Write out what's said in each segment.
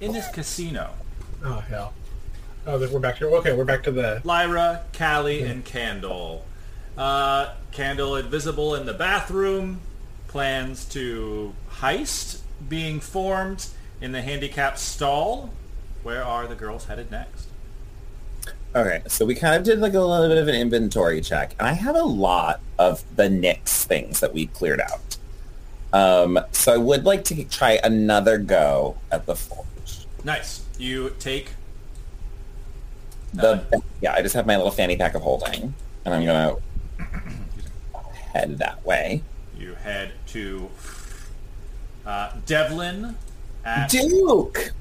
In this casino. Oh hell. Oh, we're back here. Okay, we're back to the. Lyra, Callie, and Candle. Uh, Candle, invisible in the bathroom, plans to heist being formed in the handicap stall. Where are the girls headed next? Okay, so we kind of did like a little bit of an inventory check, and I have a lot of the Nyx things that we cleared out. Um, so I would like to try another go at the forge. Nice. You take The yeah, I just have my little fanny pack of holding, and I'm gonna head that way. you head to uh, Devlin at Duke.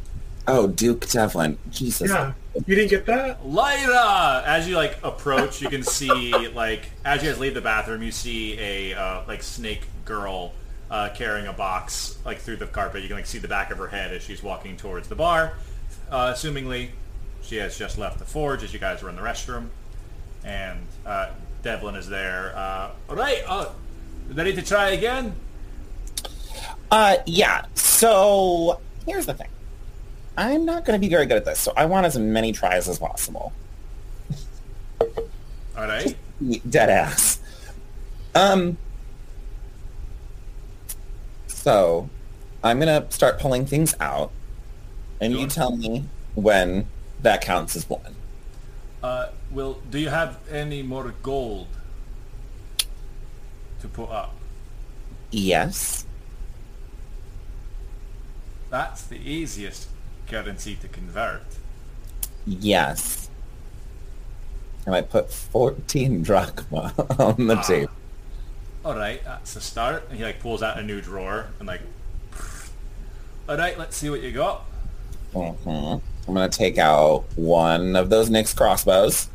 Oh, Duke Devlin. Jesus. Yeah, you didn't get that. Lyra. As you like approach, you can see like as you guys leave the bathroom, you see a uh, like snake girl uh, carrying a box like through the carpet. You can like see the back of her head as she's walking towards the bar. Uh, assumingly, she has just left the forge as you guys were in the restroom, and uh, Devlin is there. Uh, all right, uh, ready to try again? Uh, yeah. So here's the thing. I'm not going to be very good at this, so I want as many tries as possible. All right. Dead ass. Um. So, I'm gonna start pulling things out, and you tell me when that counts as one. Uh, will do you have any more gold to put up? Yes. That's the easiest currency to convert. Yes. And I put 14 drachma on the table. All right, that's a start. And he like pulls out a new drawer and like. All right, let's see what you got. hmm I'm gonna take out one of those Nyx crossbows.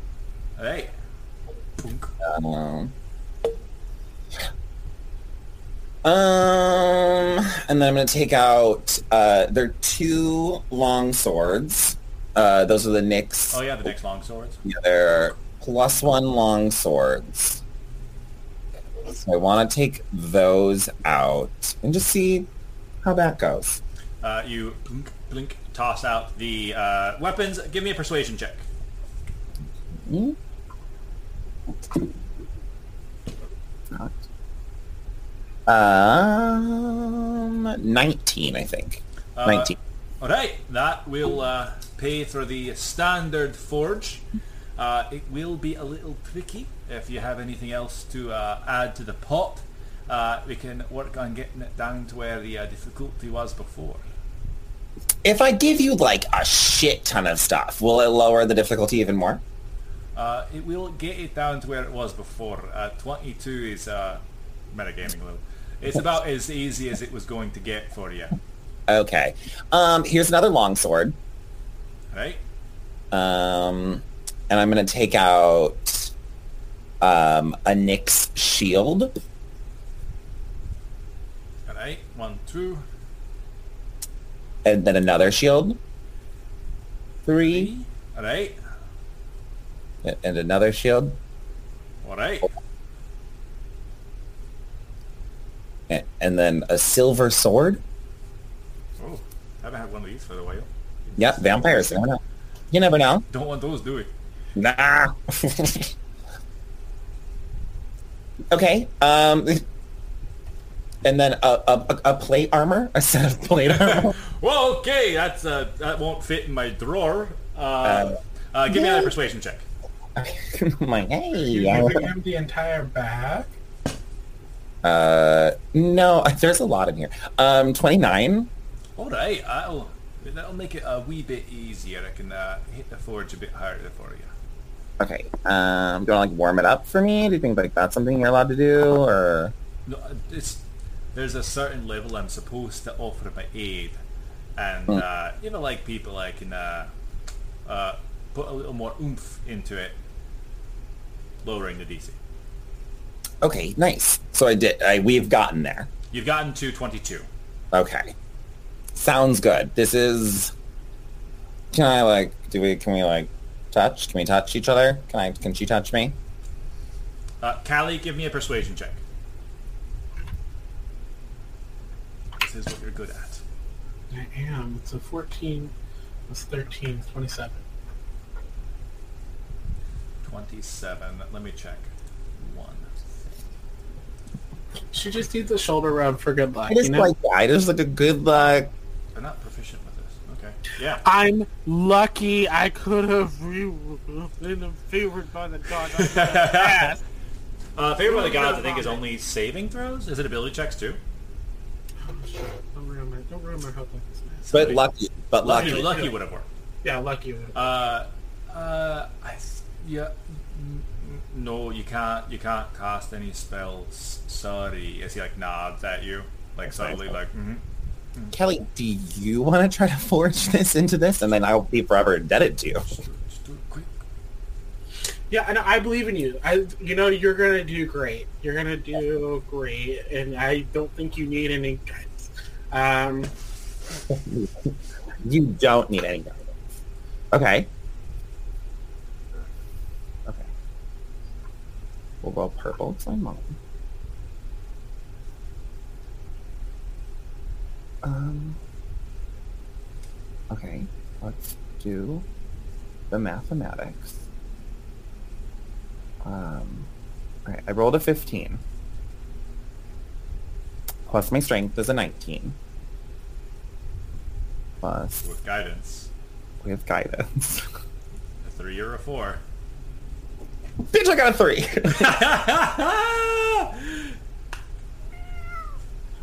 All right. Um, um, and then I'm gonna take out. Uh, they're two long swords. Uh, those are the Nyx. Oh yeah, the Nyx long swords. Yeah, they're plus one long swords. So I want to take those out and just see how that goes. Uh, you blink, blink, toss out the uh, weapons. Give me a persuasion check. Hmm? Um, 19, I think. Uh, 19. All right, that will uh, pay for the standard forge. Uh, it will be a little tricky if you have anything else to uh, add to the pot. Uh, we can work on getting it down to where the uh, difficulty was before. If I give you like a shit ton of stuff, will it lower the difficulty even more? Uh, it will get it down to where it was before. Uh, 22 is uh, metagaming level. It's about as easy as it was going to get for you. Okay. Um, here's another longsword. Right? Um, and I'm going to take out um, a Nyx shield. All right. One, two, And then another shield. Three. All right. And another shield. All right. And then a silver sword. Oh, I haven't had one of these for a while. Yep, vampires. You never know. You never know. Don't want those, do we? Nah. okay. Um, and then a, a, a plate armor, a set of plate armor. Well, okay, that's uh, that won't fit in my drawer. Uh, uh, give me yeah. another persuasion check. I'm like, hey. You're I- giving him the entire bag. Uh, no, there's a lot in here. Um, 29. All right, that'll that'll make it a wee bit easier. I can uh, hit the forge a bit harder for you. Okay. Um, do you want to like warm it up for me? Do you think like that's something you're allowed to do, or? No, it's there's a certain level I'm supposed to offer my aid. and uh, if I like people, I can uh, uh, put a little more oomph into it, lowering the DC. Okay, nice. So I did. I, we've gotten there. You've gotten to 22. Okay. Sounds good. This is. Can I like? Do we? Can we like touch? Can we touch each other? Can I? Can she touch me? Uh, Callie, give me a persuasion check. This is what you're good at. I am. It's a 14 plus 13, 27. 27. Let me check. One. She just needs a shoulder rub for good luck, I just you know? like. I just like a good luck. They're not proficient with this. Okay. Yeah. I'm lucky I could have re- been favored by the god. I. Uh, Favor by the Gods, I think, is only saving throws. Is it ability checks too? Oh, shit. Don't ruin my, don't ruin my hope like this, man. But lucky. But Lucky, lucky. lucky would have worked. Yeah, lucky. would- Uh, uh, I, th- yeah, n- n- no, you can't, you can't cast any spells. Sorry, Is he like nods at you, like subtly, like, mm-hmm. Kelly, do you want to try to forge this into this, and then I'll be forever indebted to you? just, do, just do it quick. Yeah, and I believe in you. I, you know, you're gonna do great. You're gonna do great, and I don't think you need any guidance. Um, You don't need any guidance. Okay. Okay. We'll go purple because I'm mom. Um. Okay, let's do the mathematics. Um. Alright, I rolled a 15. Plus my strength is a 19. Plus With guidance, with guidance. a three or a four. Bitch, I got a three.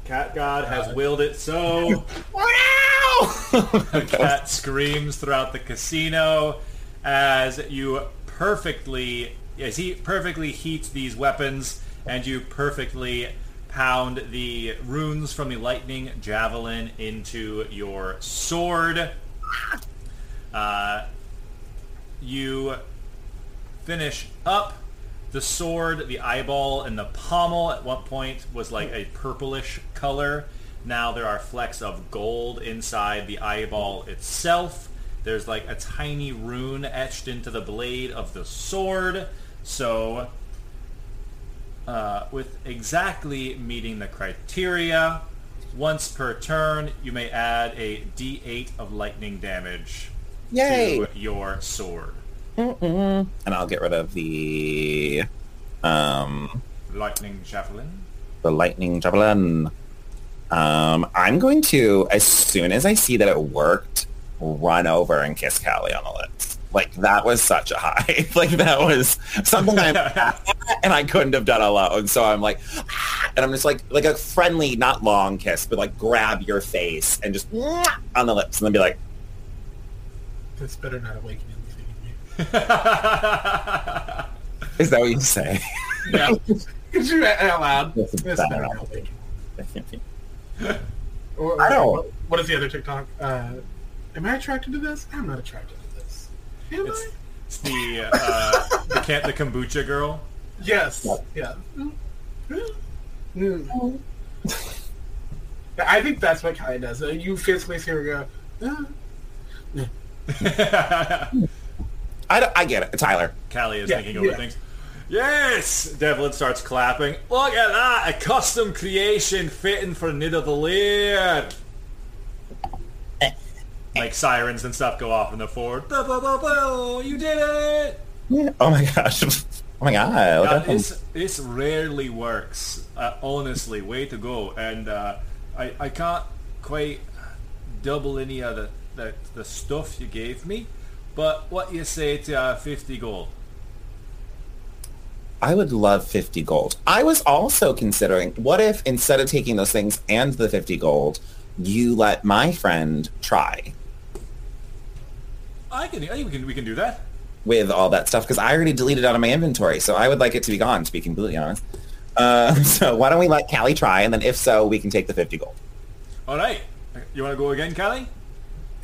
Cat God has willed it so. wow! Cat screams throughout the casino as you perfectly, as he perfectly heats these weapons and you perfectly pound the runes from the lightning javelin into your sword. Uh, you finish up the sword, the eyeball, and the pommel at one point was like a purplish color. Now there are flecks of gold inside the eyeball itself. There's like a tiny rune etched into the blade of the sword. So, uh, with exactly meeting the criteria, once per turn, you may add a d8 of lightning damage Yay! to your sword. And I'll get rid of the um Lightning javelin. the lightning javelin. Um, I'm going to, as soon as I see that it worked, run over and kiss Callie on the lips. Like that was such a high. like that was something I'm and I couldn't have done alone. So I'm like, and I'm just like like a friendly, not long kiss, but like grab your face and just on the lips, and then be like, this better not awaken anything in me. "Is that what you say?" Yeah. Could you out loud? Yes, This it's better better. Or, I don't- What, what is the other TikTok? Uh, am I attracted to this? I'm not attracted to this. Am It's, I? it's the uh, the, can- the kombucha girl. Yes. Yeah. Mm. I think that's what Kai does. Uh, You physically see her go. "Ah." I, I get it, Tyler. Callie is Yeah, thinking over yeah. things. Yes! Devlin starts clapping. Look at that! A custom creation fitting for Nido the Laird! Like sirens and stuff go off in the Ford. You did it! Oh my gosh. Oh my god. look God, this, this rarely works. Uh, honestly, way to go. And uh, I, I can't quite double any of the, the, the stuff you gave me. But what you say to uh, 50 gold? I would love 50 gold. I was also considering, what if instead of taking those things and the 50 gold, you let my friend try I can, I think we can, we can do that. with all that stuff? Because I already deleted out of my inventory, so I would like it to be gone, to be completely honest. Uh, so why don't we let Callie try, and then if so, we can take the 50 gold. All right. You want to go again, Callie?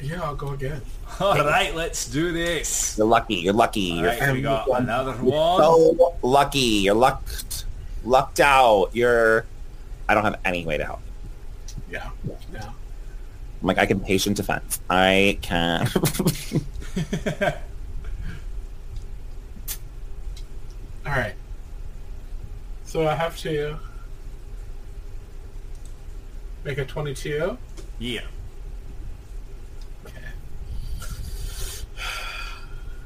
Yeah, I'll go again. All right, let's do this. You're lucky. You're lucky. All You're we got another one. so lucky. You're lucked. Lucked out. You're. I don't have any way to help. Yeah. Yeah. I'm like, I can patient defense. I can. All right. So I have to make a 22. Yeah.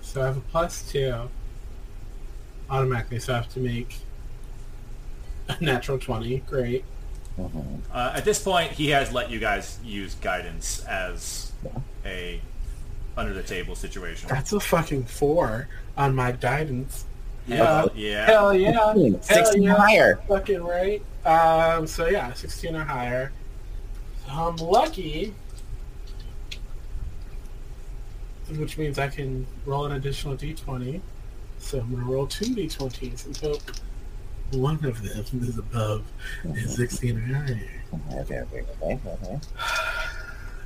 So I have a plus two automatically, so I have to make a natural 20. Great. Uh, at this point, he has let you guys use guidance as a under the table situation. That's a fucking four on my guidance. Yeah, Uh, yeah. Hell yeah. Hell 16 yeah. higher. Fucking right. Um, so yeah, 16 or higher. So I'm lucky. Which means I can roll an additional d20. So I'm going to roll two d20s and hope one of them is above is 16 or higher. Okay, okay, okay, okay.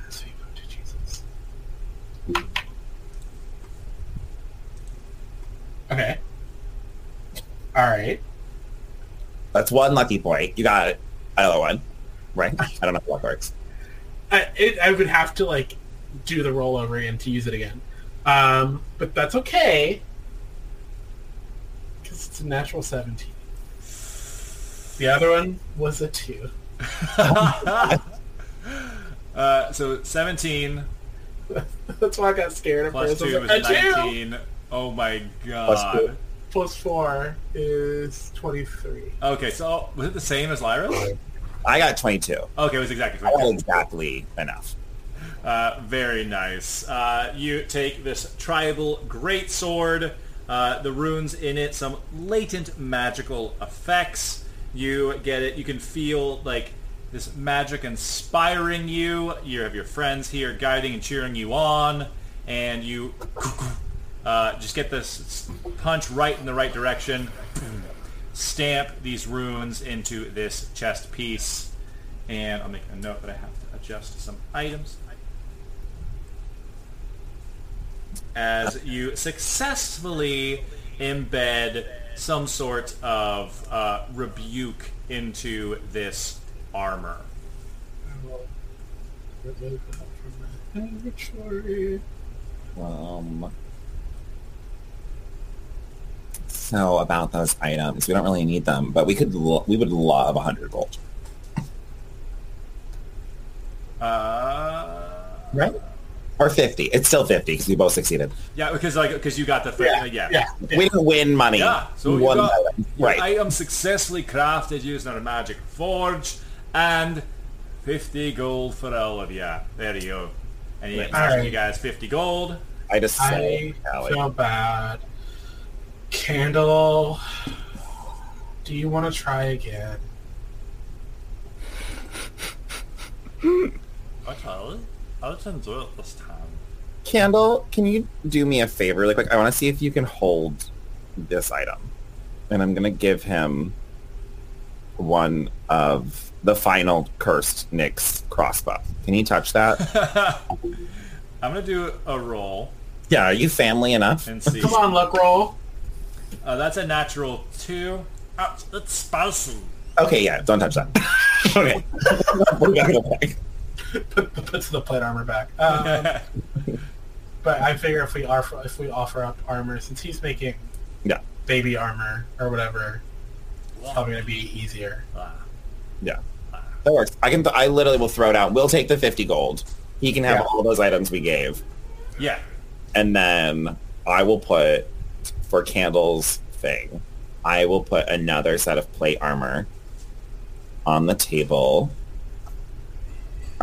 So you go to Jesus. Okay. Alright. That's one lucky point. You got. Another one. Right? I don't know how that works. I, it, I would have to like do the rollover again to use it again, um, but that's okay because it's a natural seventeen. The other one was a two. Uh, so 17 that's why I got scared at plus first. I 2 was is like, a two 19. Oh my god. two. plus four is twenty-three. Okay, so was it the same as Lyra's? I got 22. Okay, it was exactly 22. exactly enough. Uh, very nice. Uh, you take this tribal great sword, uh, the runes in it, some latent magical effects. You get it. You can feel like this magic inspiring you. You have your friends here guiding and cheering you on, and you uh, just get this punch right in the right direction. Stamp these runes into this chest piece, and I'll make a note that I have to adjust some items. As you successfully embed some sort of uh, rebuke into this armor. I will remove that from my inventory. Um, so about those items, we don't really need them, but we could lo- we would love 100 gold. Uh, Right? Or 50. It's still 50 because we both succeeded. yeah, because like because you got the Yeah, yeah. yeah, yeah. We didn't win money. Yeah, so we you won got money. your Right. item successfully crafted using our magic forge, and 50 gold for all of you. There you go. And you, Right. Alright. you guys 50 gold. I just I say, Allie. feel bad. Candle, do you want to try again? Okay, I'll enjoy it this time. Candle, can you do me a favor? Like, like I want to see if you can hold this item, and I'm gonna give him one of the final cursed Nyx crossbow. Can you touch that? I'm gonna do a roll yeah, are you family enough? and see. Come on, luck roll. Uh, that's a natural two. Oh, it's spicy. Okay, yeah, don't touch that. okay. Put it back in the bag. Put, puts the plate armor back. Um, but I figure if we offer if we offer up armor, since he's making Yeah, baby armor or whatever, it's probably gonna be easier. Ah, yeah, that works. I can. I literally will throw it out. We'll take the fifty gold. He can have Yeah. all those items we gave. yeah. and then I will put for Candle's thing, I will put another set of plate armor on the table.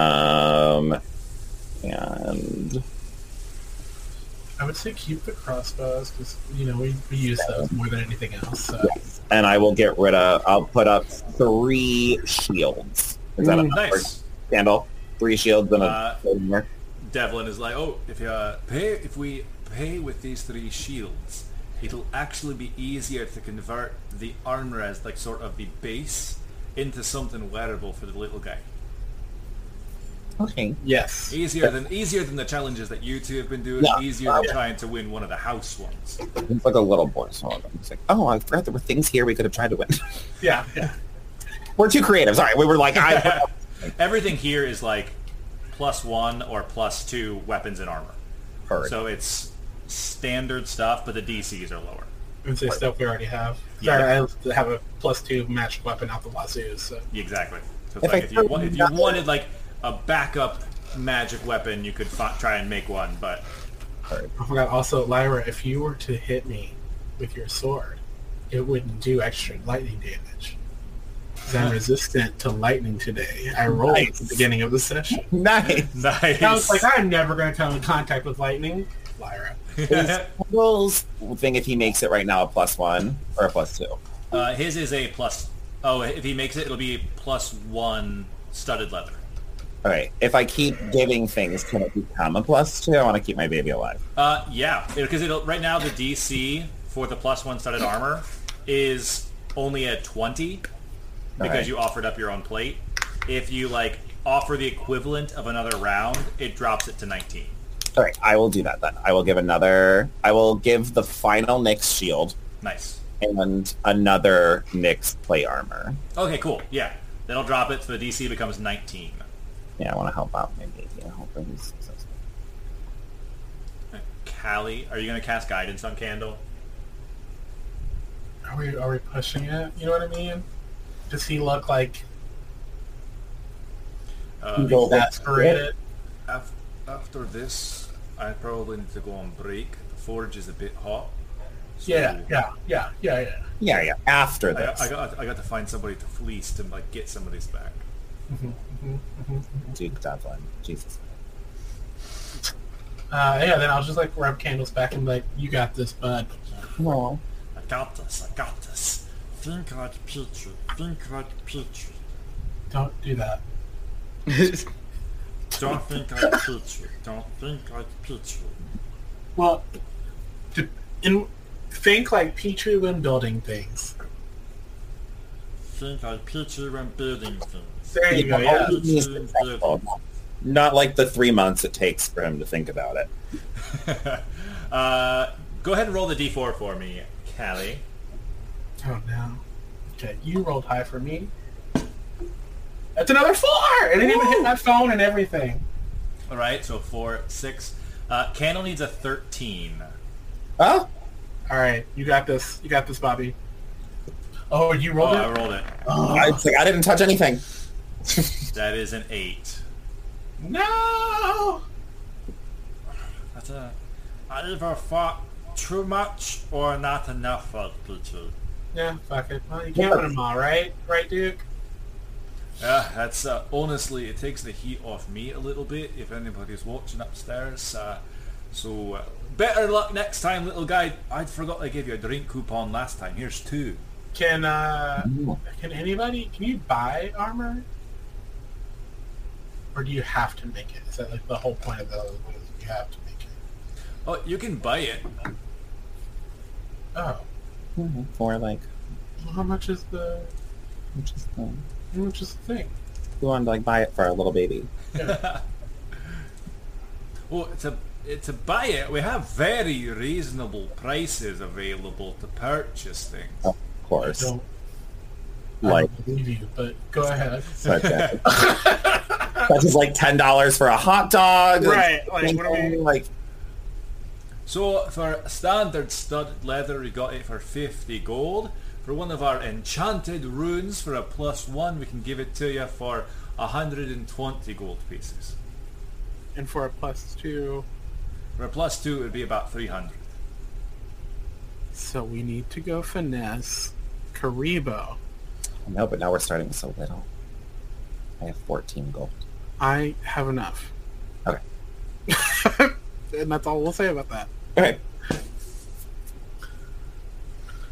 Um, and I would say keep the crossbows because you know we, we use those more than anything else. So. and I will get rid of. I'll put up three shields. Is that Mm, enough Nice. for Candle? Three shields and a Uh. Devlin is like, oh, if you uh, pay, if we pay with these three shields, it'll actually be easier to convert the armor as like sort of the base into something wearable for the little guy. Okay. Yes. Easier than easier than the challenges that you two have been doing. Yeah. Easier than trying to win one of the house ones. It's like a little boy. So it's like, oh, I forgot there were things here we could have tried to win. Yeah. Yeah. we're too creative. Sorry, we were like, I. Everything here is like plus one or plus two weapons and armor. Heard. So it's standard stuff, but the DCs are lower. It's the stuff we already have. Yeah. Sorry, I have a plus two matched weapon out the wazoo. So Exactly. So it's If like I if you, throw if you wanted like a backup magic weapon, you could fi- try and make one. But Heard. I forgot also, Lyra, if you were to hit me with your sword, it wouldn't do extra lightning damage. 'Cause I'm resistant to lightning today. I rolled at the Nice. beginning of the session. Nice. nice. I was like, I'm never going to come in contact with lightning. Lyra. Is Candle's thing if he makes it right now a plus one or a plus two? uh, his is a plus. Oh, if he makes it, it'll be plus one studded leather. All right. If I keep giving things, can it become a plus two? I want to keep my baby alive. Uh, yeah, because it'll right now the DC for the plus one studded armor is only at twenty because Alright. you offered up your own plate. If you like offer the equivalent of another round, it drops it to nineteen. All right. I will do that then. I will give another. I will give the final Nyx shield Nice. and another Nyx plate armor. Okay, cool. Yeah, then I'll drop it so the DC becomes nineteen. Yeah, I want to help out my baby. I hope he's successful. Callie, are you gonna cast guidance on Candle? Are we, are we pushing it? You know what I mean? Does he look like Uh, exasperated? af- after this, I probably need to go on break. The forge is a bit hot. so Yeah, yeah, yeah, yeah, yeah. Yeah, yeah. After I, this, I got I got to find somebody to fleece to like get some of this back. Duke Devlin. Jesus. Uh, yeah, then I'll just like rub Candle's back and be like, you got this, bud. No. I got this. I got this. Think like Petrie. Think like Petrie. Don't do that. Don't think like Petrie. Don't think like Petrie. Well, to, in, think like Petrie when building things. Think like Petrie when building things. There you go, yeah. He's successful. Not like the three months it takes for him to think about it. uh, go ahead and roll the d4 for me, Callie. Oh no. Okay, you rolled high for me. That's another four! It didn't even hit my phone and everything. All right, so four, six. Uh, Candle needs a 13. Oh, Alright, you got this. You got this, Bobby. Oh, you Oh, rolled I it? rolled it. Oh, I, like, I didn't touch anything. That is an 8. no! That's a... I either fought too much or not enough of Petrie. Yeah, fuck it. Well, you can't win them all, right? Right, Duke? Yeah, that's uh, honestly, it takes the heat off me a little bit if anybody's watching upstairs. Uh, so uh, better luck next time, little guy. I forgot I gave you a drink coupon last time. Here's two. Can, uh, can anybody, can you buy armor? Or do you have to make it? Is that like the whole point of the other one is you have to make it? Oh, you can buy it. Oh. Mm-hmm. Or like, Well, how much is the, which is the, how much is the thing? we wanted to like buy it for our little baby. Yeah. Well, to to buy it, we have very reasonable prices available to purchase things. Of course. Don't, Like, I don't believe you, but go ahead. such as like ten dollars for a hot dog. Right, like, what are we- like So for standard studded leather, we got it for 50 gold. For one of our enchanted runes for a plus one, we can give it to you for 120 gold pieces. And for a plus two, For a plus two, it would be about 300. so we need to go finesse Karibo. no, but now we're starting with so little. I have fourteen gold. I have enough. Okay. and that's all we'll say about that. Okay.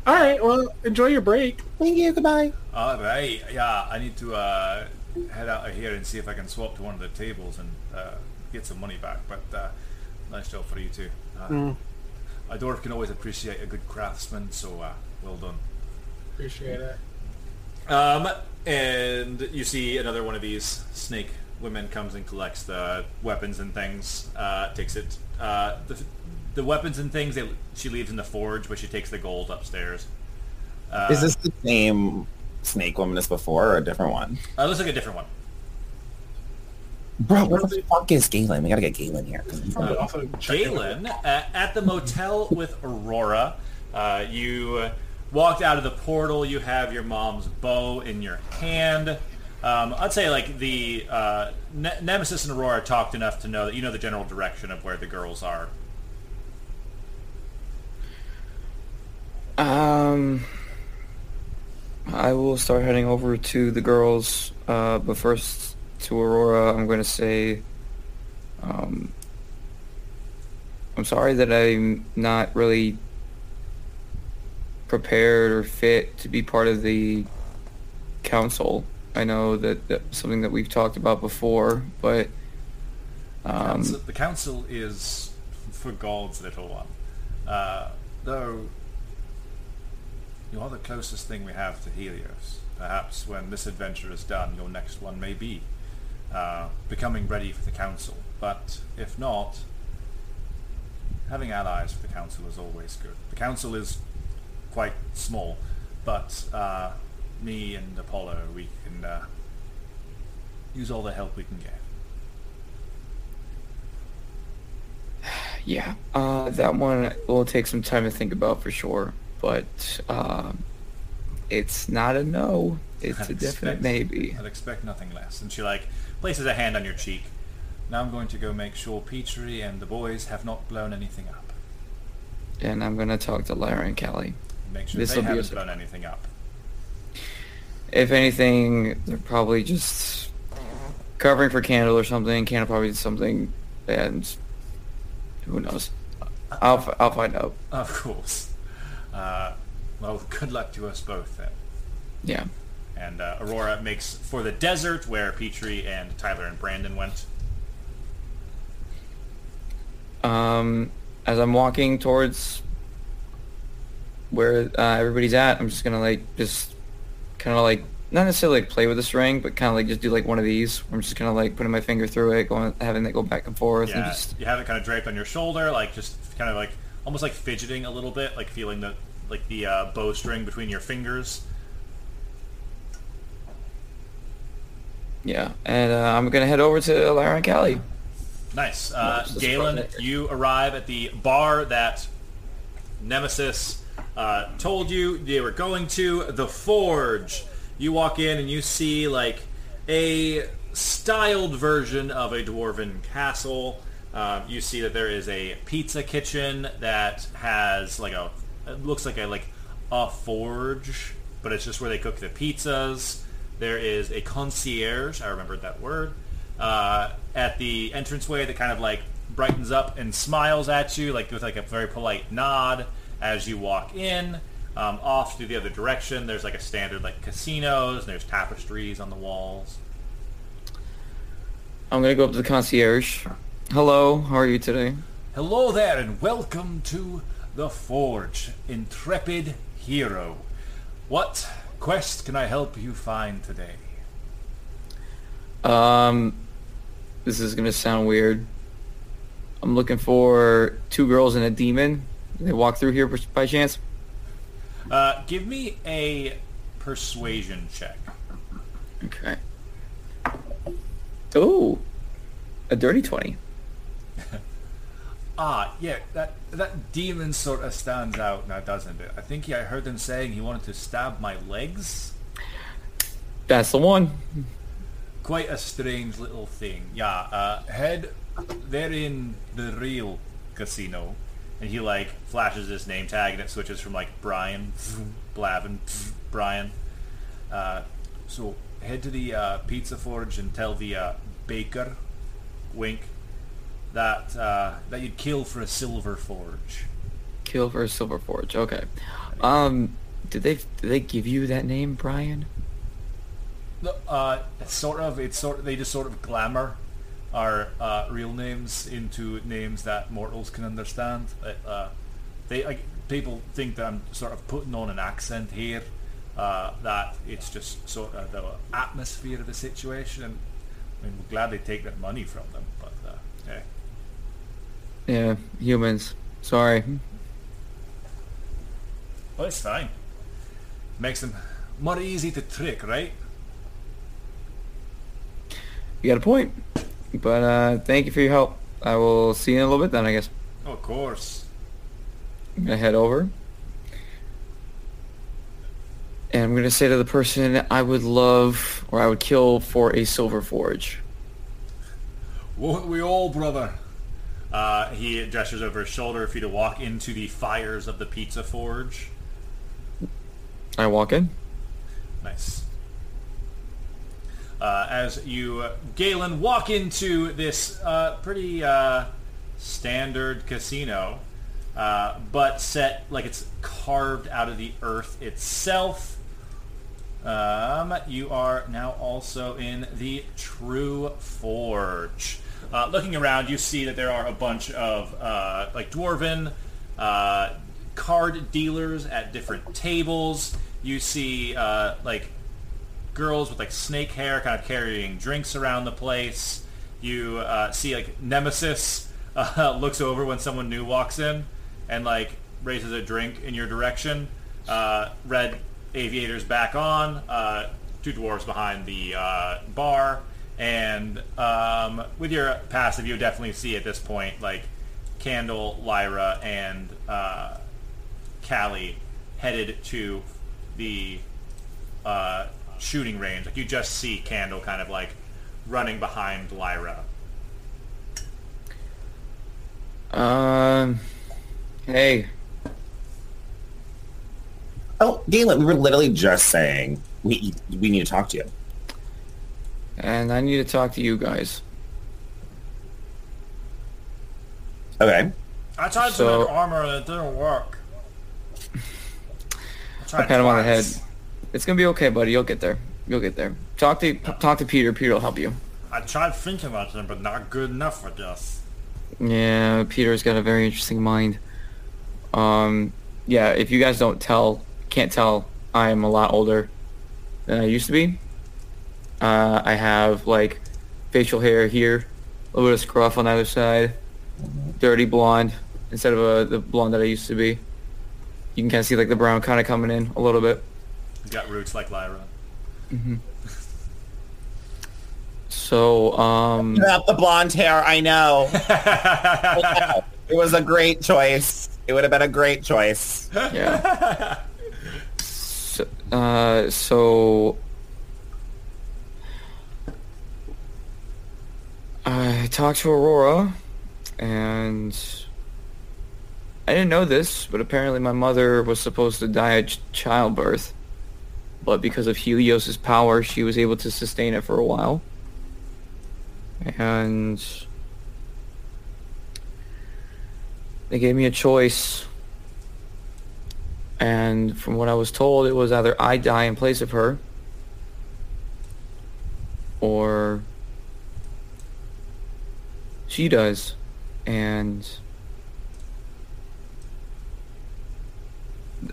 All right, well, enjoy your break. Thank you. Goodbye. All right, yeah, I need to uh, head out of here and see if I can swap to one of the tables and uh, get some money back. But uh, nice job for you too. Uh, Mm, A dwarf can always appreciate a good craftsman, so uh, well done. appreciate it. Um, and you see another one of these snake woman comes and collects the weapons and things. Uh, takes it. Uh, the, the weapons and things they, she leaves in the forge, but she takes the gold upstairs. Uh, Is this the same snake woman as before or a different one? Uh, looks like a different one. Bro, where the fuck is Galen? We gotta get Galen here. he's Probably not- also check in with- Galen, uh, at the motel with Aurora, uh, you uh, walked out of the portal. You have your mom's bow in your hand. Um, I'd say like the uh, ne- Nemesis and Aurora talked enough to know that you know the general direction of where the girls are. Um, I will start heading over to the girls, uh, but first to Aurora, I'm going to say, um, I'm sorry that I'm not really prepared or fit to be part of the council. I know that something that we've talked about before, but um, Council- the council is for God's little one. Uh, though you are the closest thing we have to Helios. Perhaps when this adventure is done, your next one may be uh, becoming ready for the council. But if not, having allies for the council is always good. The council is quite small, but uh, me and Apollo, we can uh, use all the help we can get. Yeah, uh, that one will take some time to think about for sure, but um, it's not a no. It's I'd a definite expect- maybe. I'd expect nothing less. And she like places a hand on your cheek. Now I'm going to go make sure Petrie and the boys have not blown anything up. And I'm gonna talk to Lara and Kelly. Make sure This'll they be haven't blown anything up. If anything, they're probably just covering for Candle or something. Candle probably did something, and who knows? I'll I'll find out. Of course. Uh, well, good luck to us both then. Yeah. And uh, Aurora makes for the desert where Petrie and Tyler and Brandon went. Um, as I'm walking towards where uh, everybody's at, I'm just gonna like just kind of like not necessarily like play with the string, but kind of like just do like one of these. I'm just kind of like putting my finger through it, going having it go back and forth, and Yeah, just you have it kind of draped on your shoulder, like just kind of like almost like fidgeting a little bit, like feeling the like the uh, bowstring between your fingers. yeah. And uh, I'm gonna head over to Lara and Callie. Nice. Uh, Galen, you arrive at the bar that Nemesis uh, told you they were going to, the Forge. You walk in and you see like a styled version of a dwarven castle. Um, you see that there is a pizza kitchen that has like a it looks like a like a forge, but it's just where they cook the pizzas. There is a concierge. I remembered that word uh, at the entranceway that kind of like brightens up and smiles at you, like with like a very polite nod as you walk in. Um, off to the other direction, there's like a standard like casinos. And there's tapestries on the walls. I'm gonna go up to the concierge. Hello, how are you today? Hello there, and welcome to the Forge, intrepid hero. What quest can I help you find today? Um, this is gonna sound weird. I'm looking for two girls and a demon. They walk through here by chance? Uh, give me a persuasion check. Okay. Oh, a dirty twenty. Ah, yeah, that that demon sort of stands out now, doesn't it? I think he, I heard them saying he wanted to stab my legs. That's the one. Quite a strange little thing. Yeah, uh, head, they're in the real casino. And he, like, flashes his name tag and it switches from, like, Brian, Blavin, Brian. Uh, so, head to the uh, Pizza Forge and tell the uh, baker, wink, that uh, that you'd kill for a silver forge. Kill for a silver forge. Okay. Um, did they did they give you that name, Brian? Uh, sort of, it's sort. They just sort of glamour our uh, real names into names that mortals can understand. Uh, Uh, they like people think that I'm sort of putting on an accent here. Uh, that it's just sort of the atmosphere of the situation, and I mean, we'll gladly take that money from them, but uh, hey. Yeah, humans. Sorry. Well, it's fine. Makes them more easy to trick, right? You got a point. But uh, thank you for your help. I will see you in a little bit then, I guess. Of course. I'm gonna head over. And I'm gonna say to the person I would love or I would kill for a silver forge. Won't we all, brother? Uh, he gestures over his shoulder for you to walk into the fires of the pizza forge. I walk in. Nice. Uh, as you, uh, Galen, walk into this uh, pretty uh, standard casino, uh, but set like it's carved out of the earth itself. Um, you are now also in the True Forge. Uh, looking around, you see that there are a bunch of like dwarven card dealers at different tables. You see like girls with like snake hair kind of carrying drinks around the place. You uh, see like Nemesis uh, looks over when someone new walks in and like raises a drink in your direction. Uh, red aviators back on, uh, two dwarves behind the uh, bar, and um, with your passive, you definitely see at this point like Candle, Lyra, and uh, Callie headed to the uh, shooting range. Like you just see Candle kind of like running behind Lyra. Um, hey, Oh, Galen, we were literally just saying we we need to talk to you. and I need to talk to you guys. Okay. I tried So- to make armor and it didn't work. I I tried pat him on the head. It's gonna be okay, buddy. You'll get there. You'll get there. Talk to talk to Peter. Peter will help you. I tried thinking about them, but not good enough I guess. Yeah, Peter's got a very interesting mind. Um, yeah, if you guys don't tell, can't tell, I am a lot older than I used to be. Uh, I have like facial hair here, a little bit of scruff on the other side, dirty blonde instead of uh, the blonde that I used to be. You can kind of see like the brown kind of coming in a little bit. You got roots like Lyra. So, um, Not the blonde hair, I know. it was a great choice. It would have been a great choice. yeah. So, uh, so I talked to Aurora, and I didn't know this, but apparently my mother was supposed to die at childbirth, but because of Helios's power, she was able to sustain it for a while. And they gave me a choice and from what I was told, it was either I die in place of her, or she does. And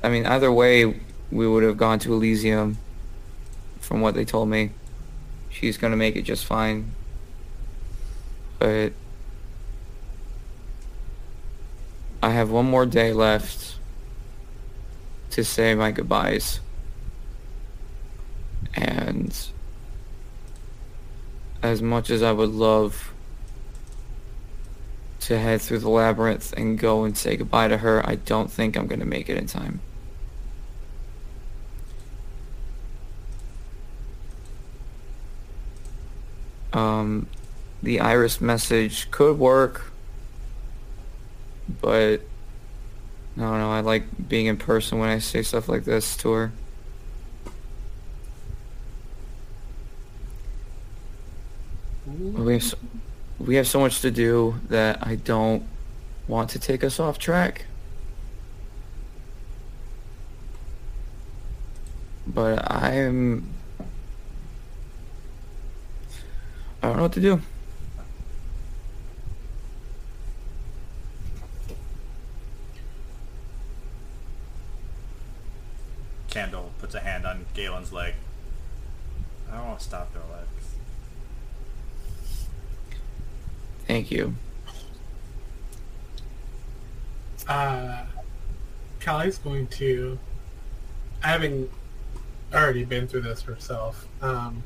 I mean, either way, we would have gone to Elysium. From what they told me, she's gonna make it just fine. But I have one more day left to say my goodbyes. And as much as I would love to head through the labyrinth and go and say goodbye to her, I don't think I'm going to make it in time. Um, the iris message could work, but I don't know. I like being in person when I say stuff like this to her. We have so, we have so much to do that I don't want to take us off track. But I'm I don't know what to do. Candle puts a hand on Galen's leg. I don't want to stop their legs. Thank you. uh, Callie's going to, having already been through this herself, um,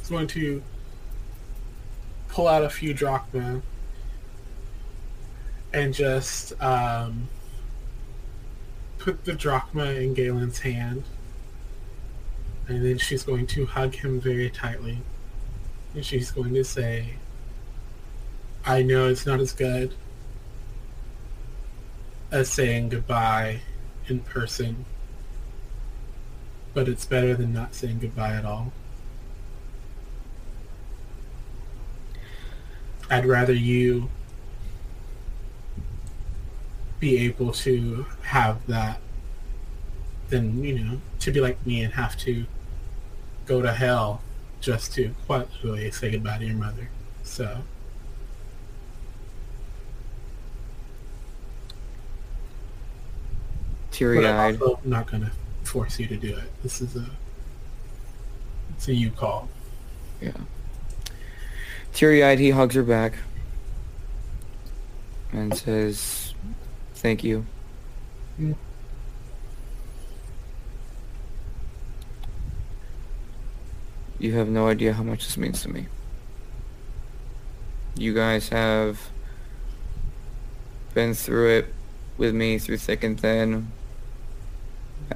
is going to pull out a few drachma and just um, put the drachma in Galen's hand. And then she's going to hug him very tightly. And she's going to say, I know it's not as good as saying goodbye in person, but it's better than not saying goodbye at all. I'd rather you be able to have that than, you know, to be like me and have to go to hell just to quietly say goodbye to your mother. So, but Teary I'm also not going to force you to do it. This is a, it's a you call. Yeah. Teary eyed, he hugs her back and says, Thank you. You have no idea how much this means to me. You guys have been through it with me through thick and thin.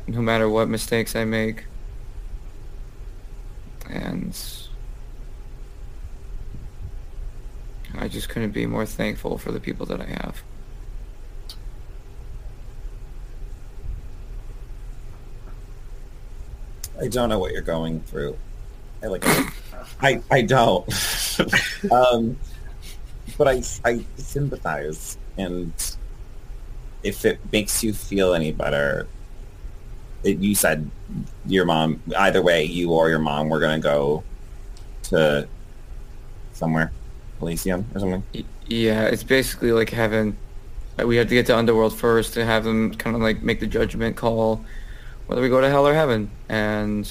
No matter what mistakes I make. And I just couldn't be more thankful for the people that I have. I don't know what you're going through. I like. I I don't. um, but I I sympathize, and if it makes you feel any better, it, you said your mom. Either way, you or your mom were gonna go to somewhere, Elysium or something. Yeah, it's basically like having we have to get to Underworld first to have them kind of like make the judgment call whether we go to hell or heaven. And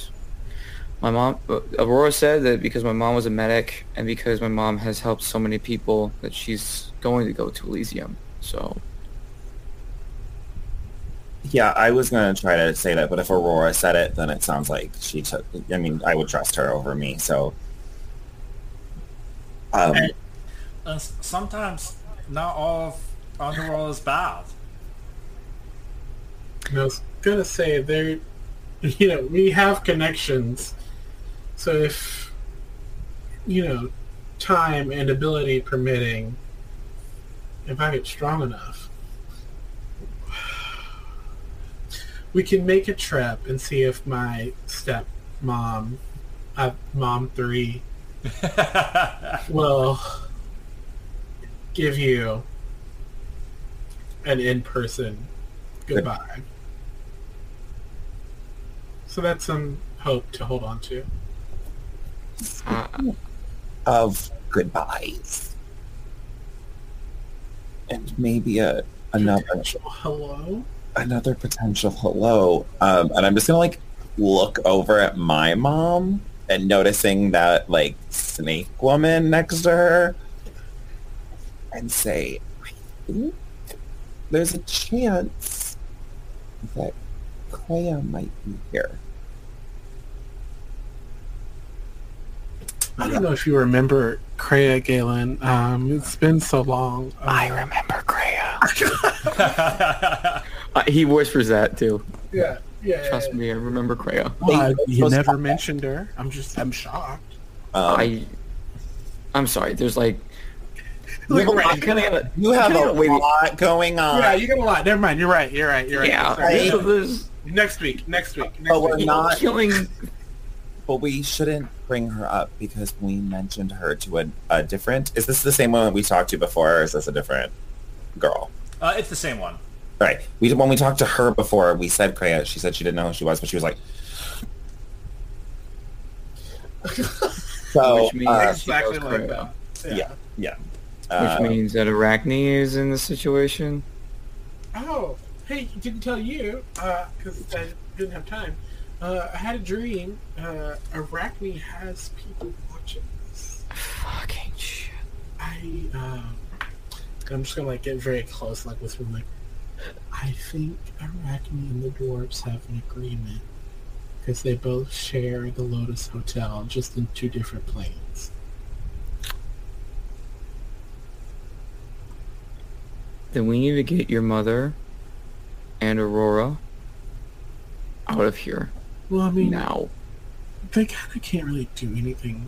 my mom, uh, Aurora said that because my mom was a medic and because my mom has helped so many people that she's going to go to Elysium. So Yeah, I was gonna try to say that, but if Aurora said it, then it sounds like she took. I mean, I would trust her over me. So, um, Hey. Uh, s- sometimes not all of Underworld is bad. And I was gonna say there, you know, we have connections. So if, you know, time and ability permitting, if I get strong enough, we can make a trip and see if my step mom, uh, mom three, will give you an in-person goodbye. So that's some hope to hold on to. of goodbyes, and maybe a another Potential hello. another potential hello. Um, and I'm just gonna like look over at my mom and noticing that like snake woman next to her, and say, I think there's a chance that Kreia might be here. I don't know if you remember Kreia Galen. Um, it's been so long. Um, I remember Kreia. uh, he whispers that too. Yeah, yeah. Trust me, I remember Kreia. Well, you never mentioned her. I'm just, I'm shocked. Um, I, I'm sorry. There's like, you have a Like, lot, I kind of gotta. you have kinda a wait- lot going on. yeah, you got a lot. Never mind. You're right. You're right. You're right. Yeah, Sorry. Right. there's- Next week. Next week. Next But we're not- killing. But we shouldn't bring her up because we mentioned her to a, a different. Is this the same one we talked to before, or is this a different girl? uh, it's the same one. Right. We when we talked to her before, we said Kreia. She said she didn't know who she was, but she was like. so Which means- uh, exactly like knows that. yeah, yeah. Which Uh, means that Arachne is in the situation. Oh, hey, didn't tell you because I didn't have time. Uh, I had a dream. Uh, Arachne has people watching this. Fucking shit. I I, um, I'm just gonna like get very close, like whisper, like, I think Arachne and the dwarves have an agreement because they both share the Lotus Hotel, just in two different planes. Then we need to get your mother and Aurora out of here Well, I mean, now. they kind of can't really do anything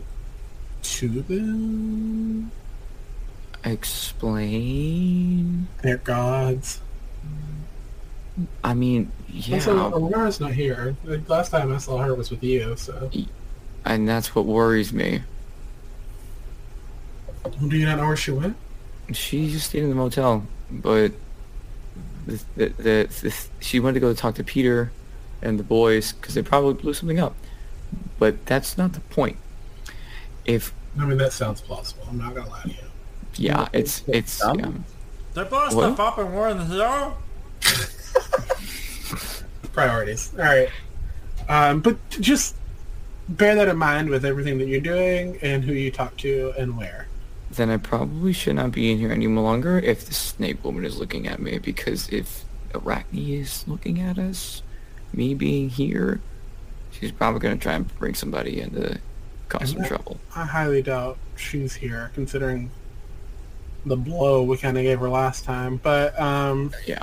to them. Explain. They're gods. I mean, yeah, Also, Aurora's not here. The last time I saw her was with you, so. and that's what worries me. Do you not know where she went? She just stayed in the motel, but the, the, the, the, she went to go talk to Peter and the boys because they probably blew something up. But that's not the point. If I mean, that sounds plausible. I'm not gonna lie to you. yeah, it's it's dumb? Yeah. They blew What? stuff up and we're in the zero? Priorities. All right. Um, but just bear that in mind with everything that you're doing and who you talk to and where. then I probably should not be in here any longer if the snake woman is looking at me because if Arachne is looking at us, me being here, she's probably going to try and bring somebody in to cause some that- trouble. I highly doubt she's here, considering the blow we kind of gave her last time. But um, Yeah.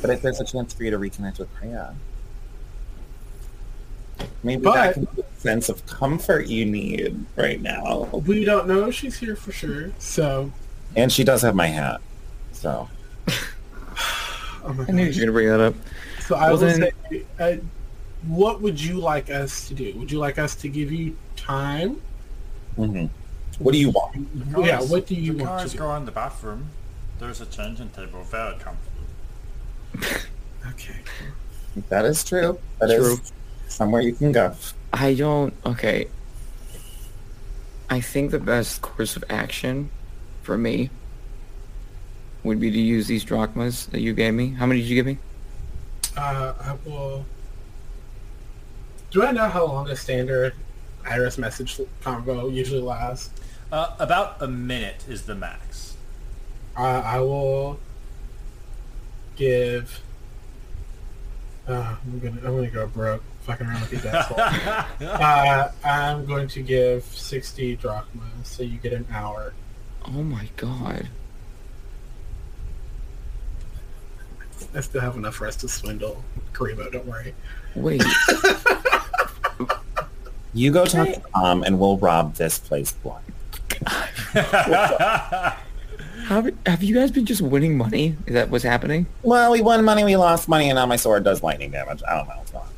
But if there's a chance for you to reconnect with Priya, maybe But- that can be the sense of comfort you need right now. we don't know if she's here for sure. So, And she does have my hat, so oh my I knew you gosh. were going to bring that up. So I Well, will then- say, uh, what would you like us to do? Would you like us to give you time? mhm. What do you want? Yeah. What do you You want guys go in the bathroom. There's a changing table, very comfortable. Okay. That is true. That is True. somewhere you can go. I don't. Okay. I think the best course of action for me would be to use these drachmas that you gave me. How many did you give me? Uh, I will. Do I know how long a standard iris message convo usually lasts? Uh, about a minute is the max. Uh, I will give. Uh, I'm gonna I'm gonna go broke fucking around with these assholes. uh, I'm going to give 60 drachma, so you get an hour. Oh my god. I still have enough for us to swindle Karibo, don't worry. Wait. You go talk to Tom, and we'll rob this place blind. Have, have you guys been just winning money? Is that what's happening? Well, we won money, we lost money, and now my sword does lightning damage. I don't know. It's not.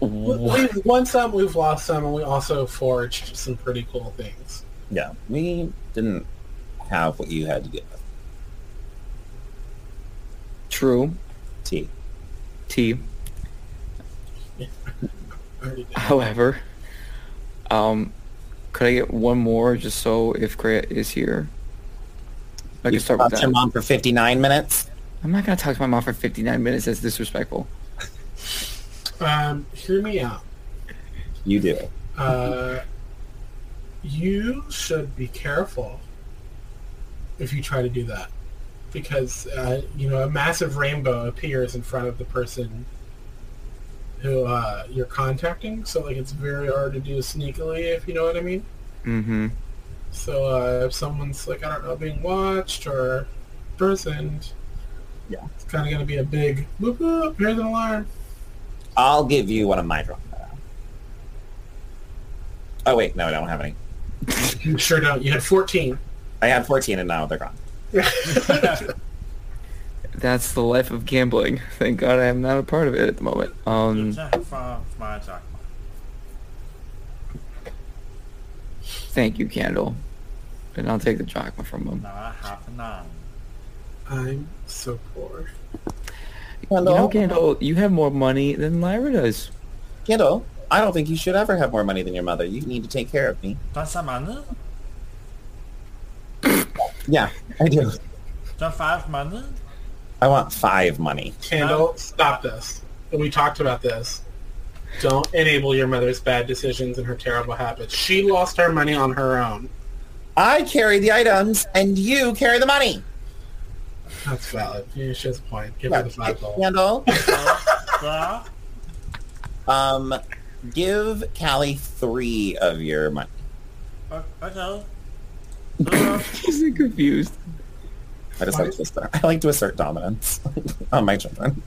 We've won some, we've lost some, and we also forged some pretty cool things. Yeah, we didn't have what you had to give. True. T. T. However, um, could I get one more just so if Kreia is here? I You can start with talked to your mom for 59 minutes? I'm not gonna talk to my mom for 59 minutes. That's disrespectful. Um, hear me out. You do. Uh, you should be careful if you try to do that because uh, you know a massive rainbow appears in front of the person who uh, you're contacting so like it's very hard to do sneakily if you know what i mean Mm-hmm. so uh, if someone's like i don't know being watched or imprisoned Yeah. it's kind of going to be a big whoop whoop here's an alarm I'll give you one of my drums. Oh, wait. No, I don't have any. you sure don't you had 14 I had 14, and now they're gone. That's the life of gambling. Thank God I am not a part of it at the moment. Um, Jack from my Jack. thank you, Candle. And I'll take the drachma from him. I have none. i'm so poor You know, Candle, you have more money than Lyra does. Kendall, I don't think you should ever have more money than your mother. You need to take care of me. That's a? Yeah, I do. Just five money? I want five money. Candle, stop this. We talked about this. Don't enable your mother's bad decisions and her terrible habits. She lost her money on her own. I carry the items and you carry the money. That's valid. Yeah, she has a point. Give her the five gold. Candle. Um, give Callie three of your money. uh, okay. He's confused. I just like to assert, I like to assert dominance on my children.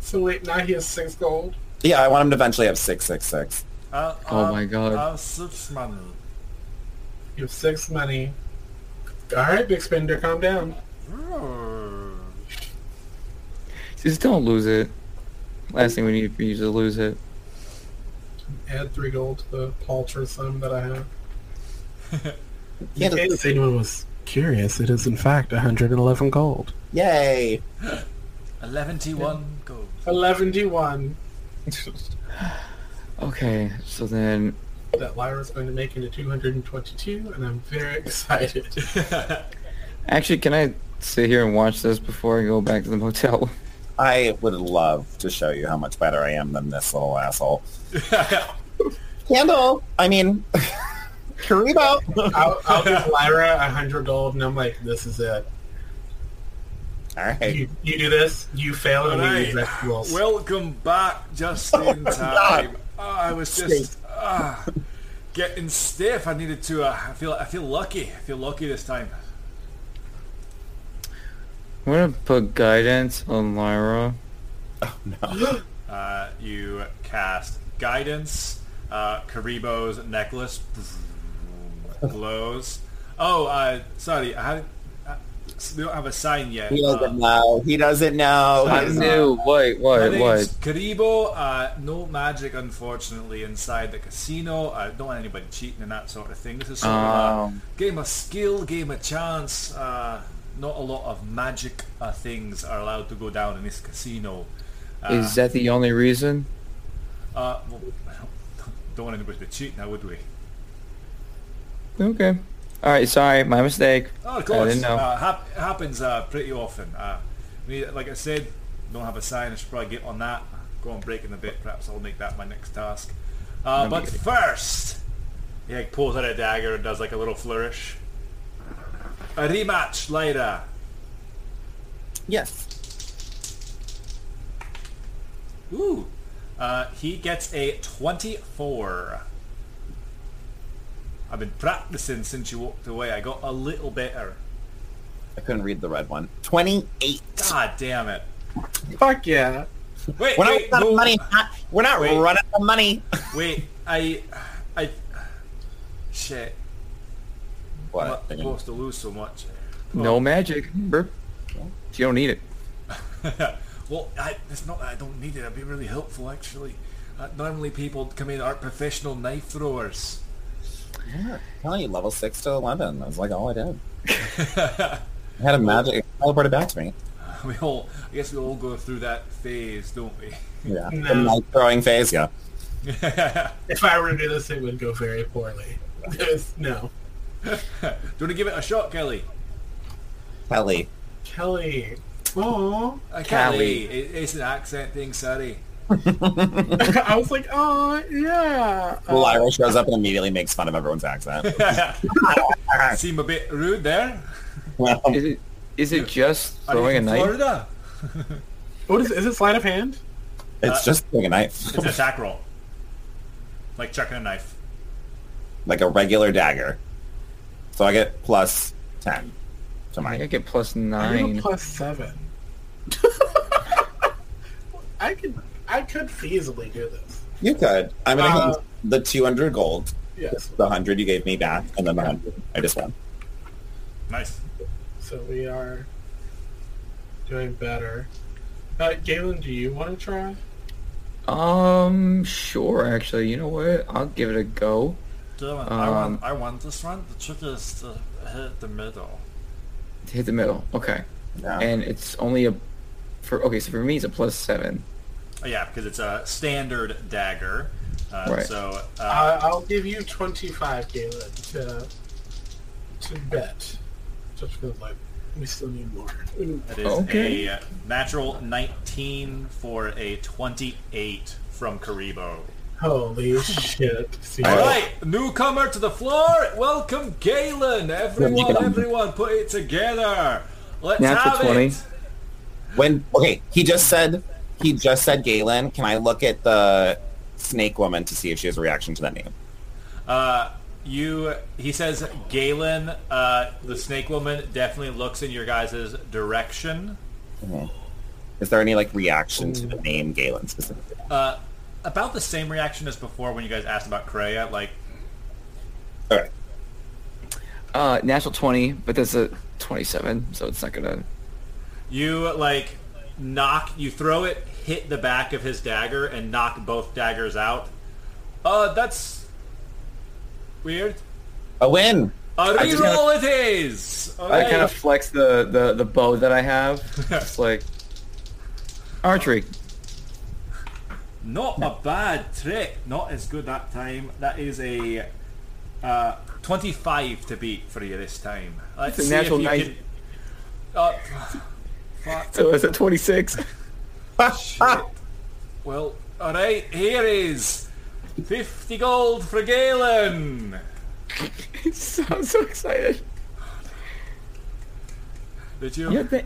So wait, now he has six gold. Yeah, I want him to eventually have six six six. Uh, Oh um, my God. Uh, six money. You have six money. All right, big spender, calm down. Just don't lose it. Last thing we need for you to lose it. Add three gold to the paltry sum that I have. Yeah, In case anyone was curious, it is in fact 111 gold. Yay! 11 gold. 11 d1 Okay, so then that Lyra's going to make into 222, and I'm very excited. actually, can I sit here and watch this before I go back to the motel? I would love to show you how much better I am than this little asshole. Candle. I mean, Karibo. I'll, I'll give Lyra a 100 gold, and I'm like, this is it. All right. You, you do this, you fail, and we use X. Welcome back just in time. Ah, I was just ah, getting stiff. I needed to. Uh, I feel. I feel lucky. I feel lucky this time. I'm gonna put guidance on Lyra. Oh no. Uh, you cast guidance. Uh, Karibo's necklace glows. Oh, uh, sorry. I had, uh, we don't have a sign yet. He Uh, doesn't know. He doesn't know. I knew. What? My What? name's Karibo. Uh, no magic, unfortunately, inside the casino. I don't want anybody cheating and that sort of thing. This is sort of a Um, game of skill, game of chance. Uh, not a lot of magic uh, things are allowed to go down in this casino. Uh, is that the only reason? uh, well, don't want anybody to cheat now, would we? Okay. All right. Sorry, my mistake. Oh, of course. I didn't know. Uh, hap- it happens uh, pretty often. Uh, we, like I said, don't have a sign. I should probably get on that. Go on breaking a bit. Perhaps I'll make that my next task. Uh, but be first, he like, pulls out a dagger and does like a little flourish. A rematch, later. Yes. Ooh. Uh, he gets a 24. I've been practicing since you walked away. I got a little better. I couldn't read the red one. Twenty-eight. God damn it. Fuck yeah. Wait, We're not wait, running no, money. We're not Wait. running of money. wait, I, I, shit. I'm What? not supposed to lose so much. No magic. Remember? You don't need it. well, I, it's not that I don't need it. It'd be really helpful, actually. Uh, normally people come in aren't professional knife throwers. Yeah, telling you, level six to eleven. That was like all I did. I had a magic it teleported back to me. we all, I guess we all go through that phase, don't we? Yeah, No. the knife throwing phase. Yeah. If I were to do this, it would go very poorly. There's- no. Do you want to give it a shot, Kelly? Kelly. Kelly. Aww. Uh, Kelly. Kelly. It, it's an accent thing, sorry. I was like, oh, yeah. Uh, Lyra shows up and immediately makes fun of everyone's accent. Seem a bit rude there. well, Is it? Is it just throwing a knife? Florida? what is, is it sleight of hand? it's just throwing a knife, It's an attack roll. Like chucking a knife. like a regular dagger. So I get plus ten to I think I mine. get plus I have a nine. plus seven. I could, I could feasibly do this. You could. I'm gonna Uh, use the 200 gold, Yes. the 100 you gave me back, and then the 100 I just won. Nice. So we are doing better. Uh, Galen, do you want to try? Um, sure. Actually, you know what? I'll give it a go. Dylan, I want- I want this one. The trick is to hit the middle. To Hit the middle. Okay. Yeah. And it's only a for okay. So for me, it's a plus seven. Oh, yeah, because it's a standard dagger. Uh, Right. So, uh, I'll give you 25, Galen, to, to bet. Just because, like, we still need more. it is okay. a natural 19 for a 28 from Karibo. Holy shit. See, All right, newcomer to the floor. Welcome, Galen. Everyone, everyone, put it together. Let's Natural have 20. it. When okay, he just said he just said Galen. Can I look at the snake woman to see if she has a reaction to that name? Uh, you, he says, Galen, uh, the snake woman, definitely looks in your guys' direction. Is there any like reaction to the name Galen specifically? Uh, about the same reaction as before when you guys asked about Kreia. Like, All right. Uh, natural 20, but that's a 27, so it's not gonna... you like knock, you throw it, hit the back of his dagger, and knock both daggers out. Uh, that's weird. A win. A I just reroll it is. I Okay. kind of flex the, the, the bow that I have. It's like... Archery. Not a bad trick. Not as good that time. That is a uh, 25 to beat for you this time. Let's It's a see natural if you nice- can... Uh, fuck. So it's a 26. Shit. Well, alright, here is 50 gold for Galen. so, I'm so excited. Did you? Yeah, th-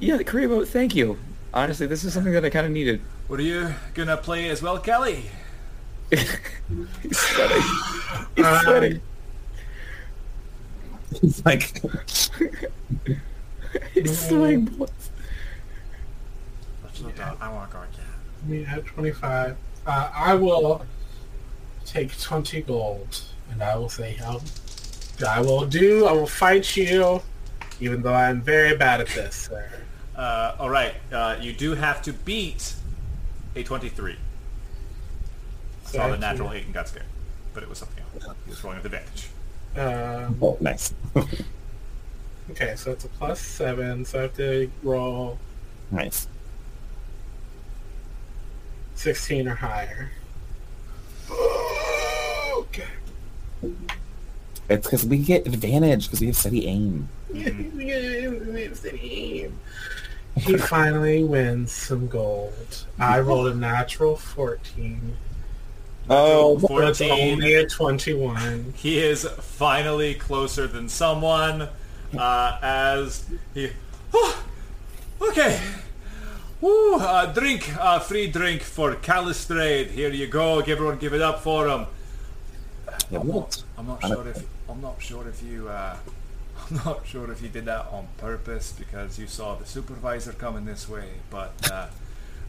yeah, the career boat, thank you. Honestly, this is something that I kind of needed. Were you gonna play as well, Kelly? He's sweating. He's sweating. He's like He's sweating. Bullets. I want to go again. me at 25. Uh, I will take 20 gold, and I will say, um, I will do, I will fight you, even though I'm very bad at this, sir. Uh, all right, uh, you do have to beat a 23. I saw the natural 8 and got scared, but it was something else. He was rolling with advantage. Um, oh, nice. okay, so it's a plus 7, so I have to roll nice. 16 or higher. Okay. It's because we get advantage because we have steady aim. we have steady aim. he finally wins some gold. I rolled a natural 14. Oh, So it's 14. only a 21. He is finally closer than someone uh, as he... okay. Woo, uh, drink, uh, free drink for Calistrade. Here you go. Everyone give it up for him. yeah, I'm not, I'm not sure if I'm not sure if you uh, I'm not sure if you did that on purpose because you saw the supervisor coming this way, but uh,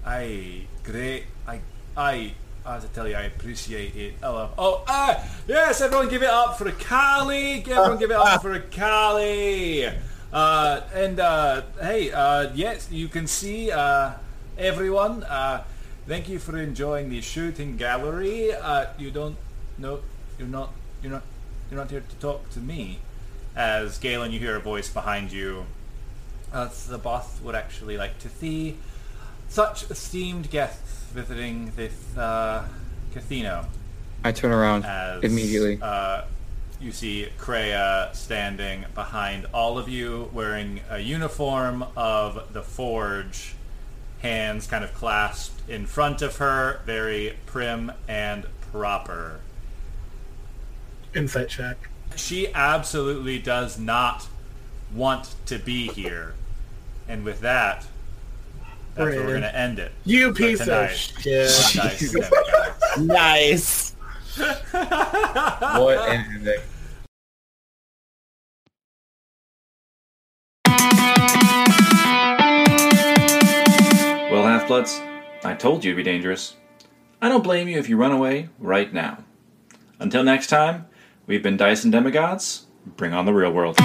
I great I I as I tell you I appreciate it. I love oh uh, yes everyone give it up for Kali everyone give it up for Kali uh, and uh, hey uh, yes you can see uh, everyone uh, thank you for enjoying the shooting gallery. Uh, you don't know you're not you're not you're not here to talk to me. As Galen you hear a voice behind you. Uh, the boss would actually like to see such esteemed guests visiting this uh, casino. I turn around as immediately. You see Kreia standing behind all of you, wearing a uniform of the Forge, hands kind of clasped in front of her, very prim and proper. Insight check. She absolutely does not want to be here, and with that, that's where we're going to end it. You for piece tonight. of shit. Nice. Nice. what an ending. Well, Half-Bloods, I told you to be dangerous. I don't blame you if you run away right now. Until next time, we've been Dyson Demigods. Bring on the real world.